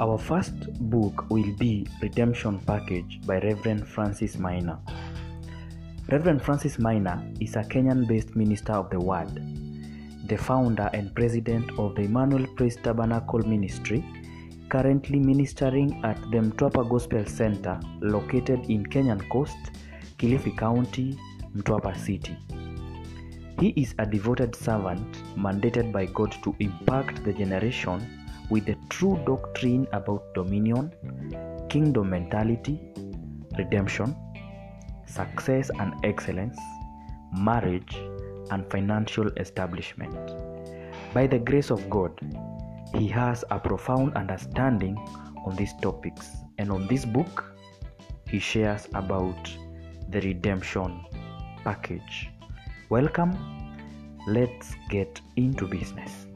Our first book will be Redemption Package by Reverend Francis Maina. Reverend Francis Maina is a Kenyan based minister of the Word, the founder and president of the Emmanuel Praise Tabernacle Ministry, currently ministering at the Mtwapa Gospel Center located in Kenyan Coast, Kilifi County, Mtwapa City. He is a devoted servant mandated by God to impact the generation with the true doctrine about dominion, kingdom mentality, redemption, success and excellence, marriage, and financial establishment. By the grace of God, he has a profound understanding on these topics, and on this book, he shares about the redemption package. Welcome. Let's get into business.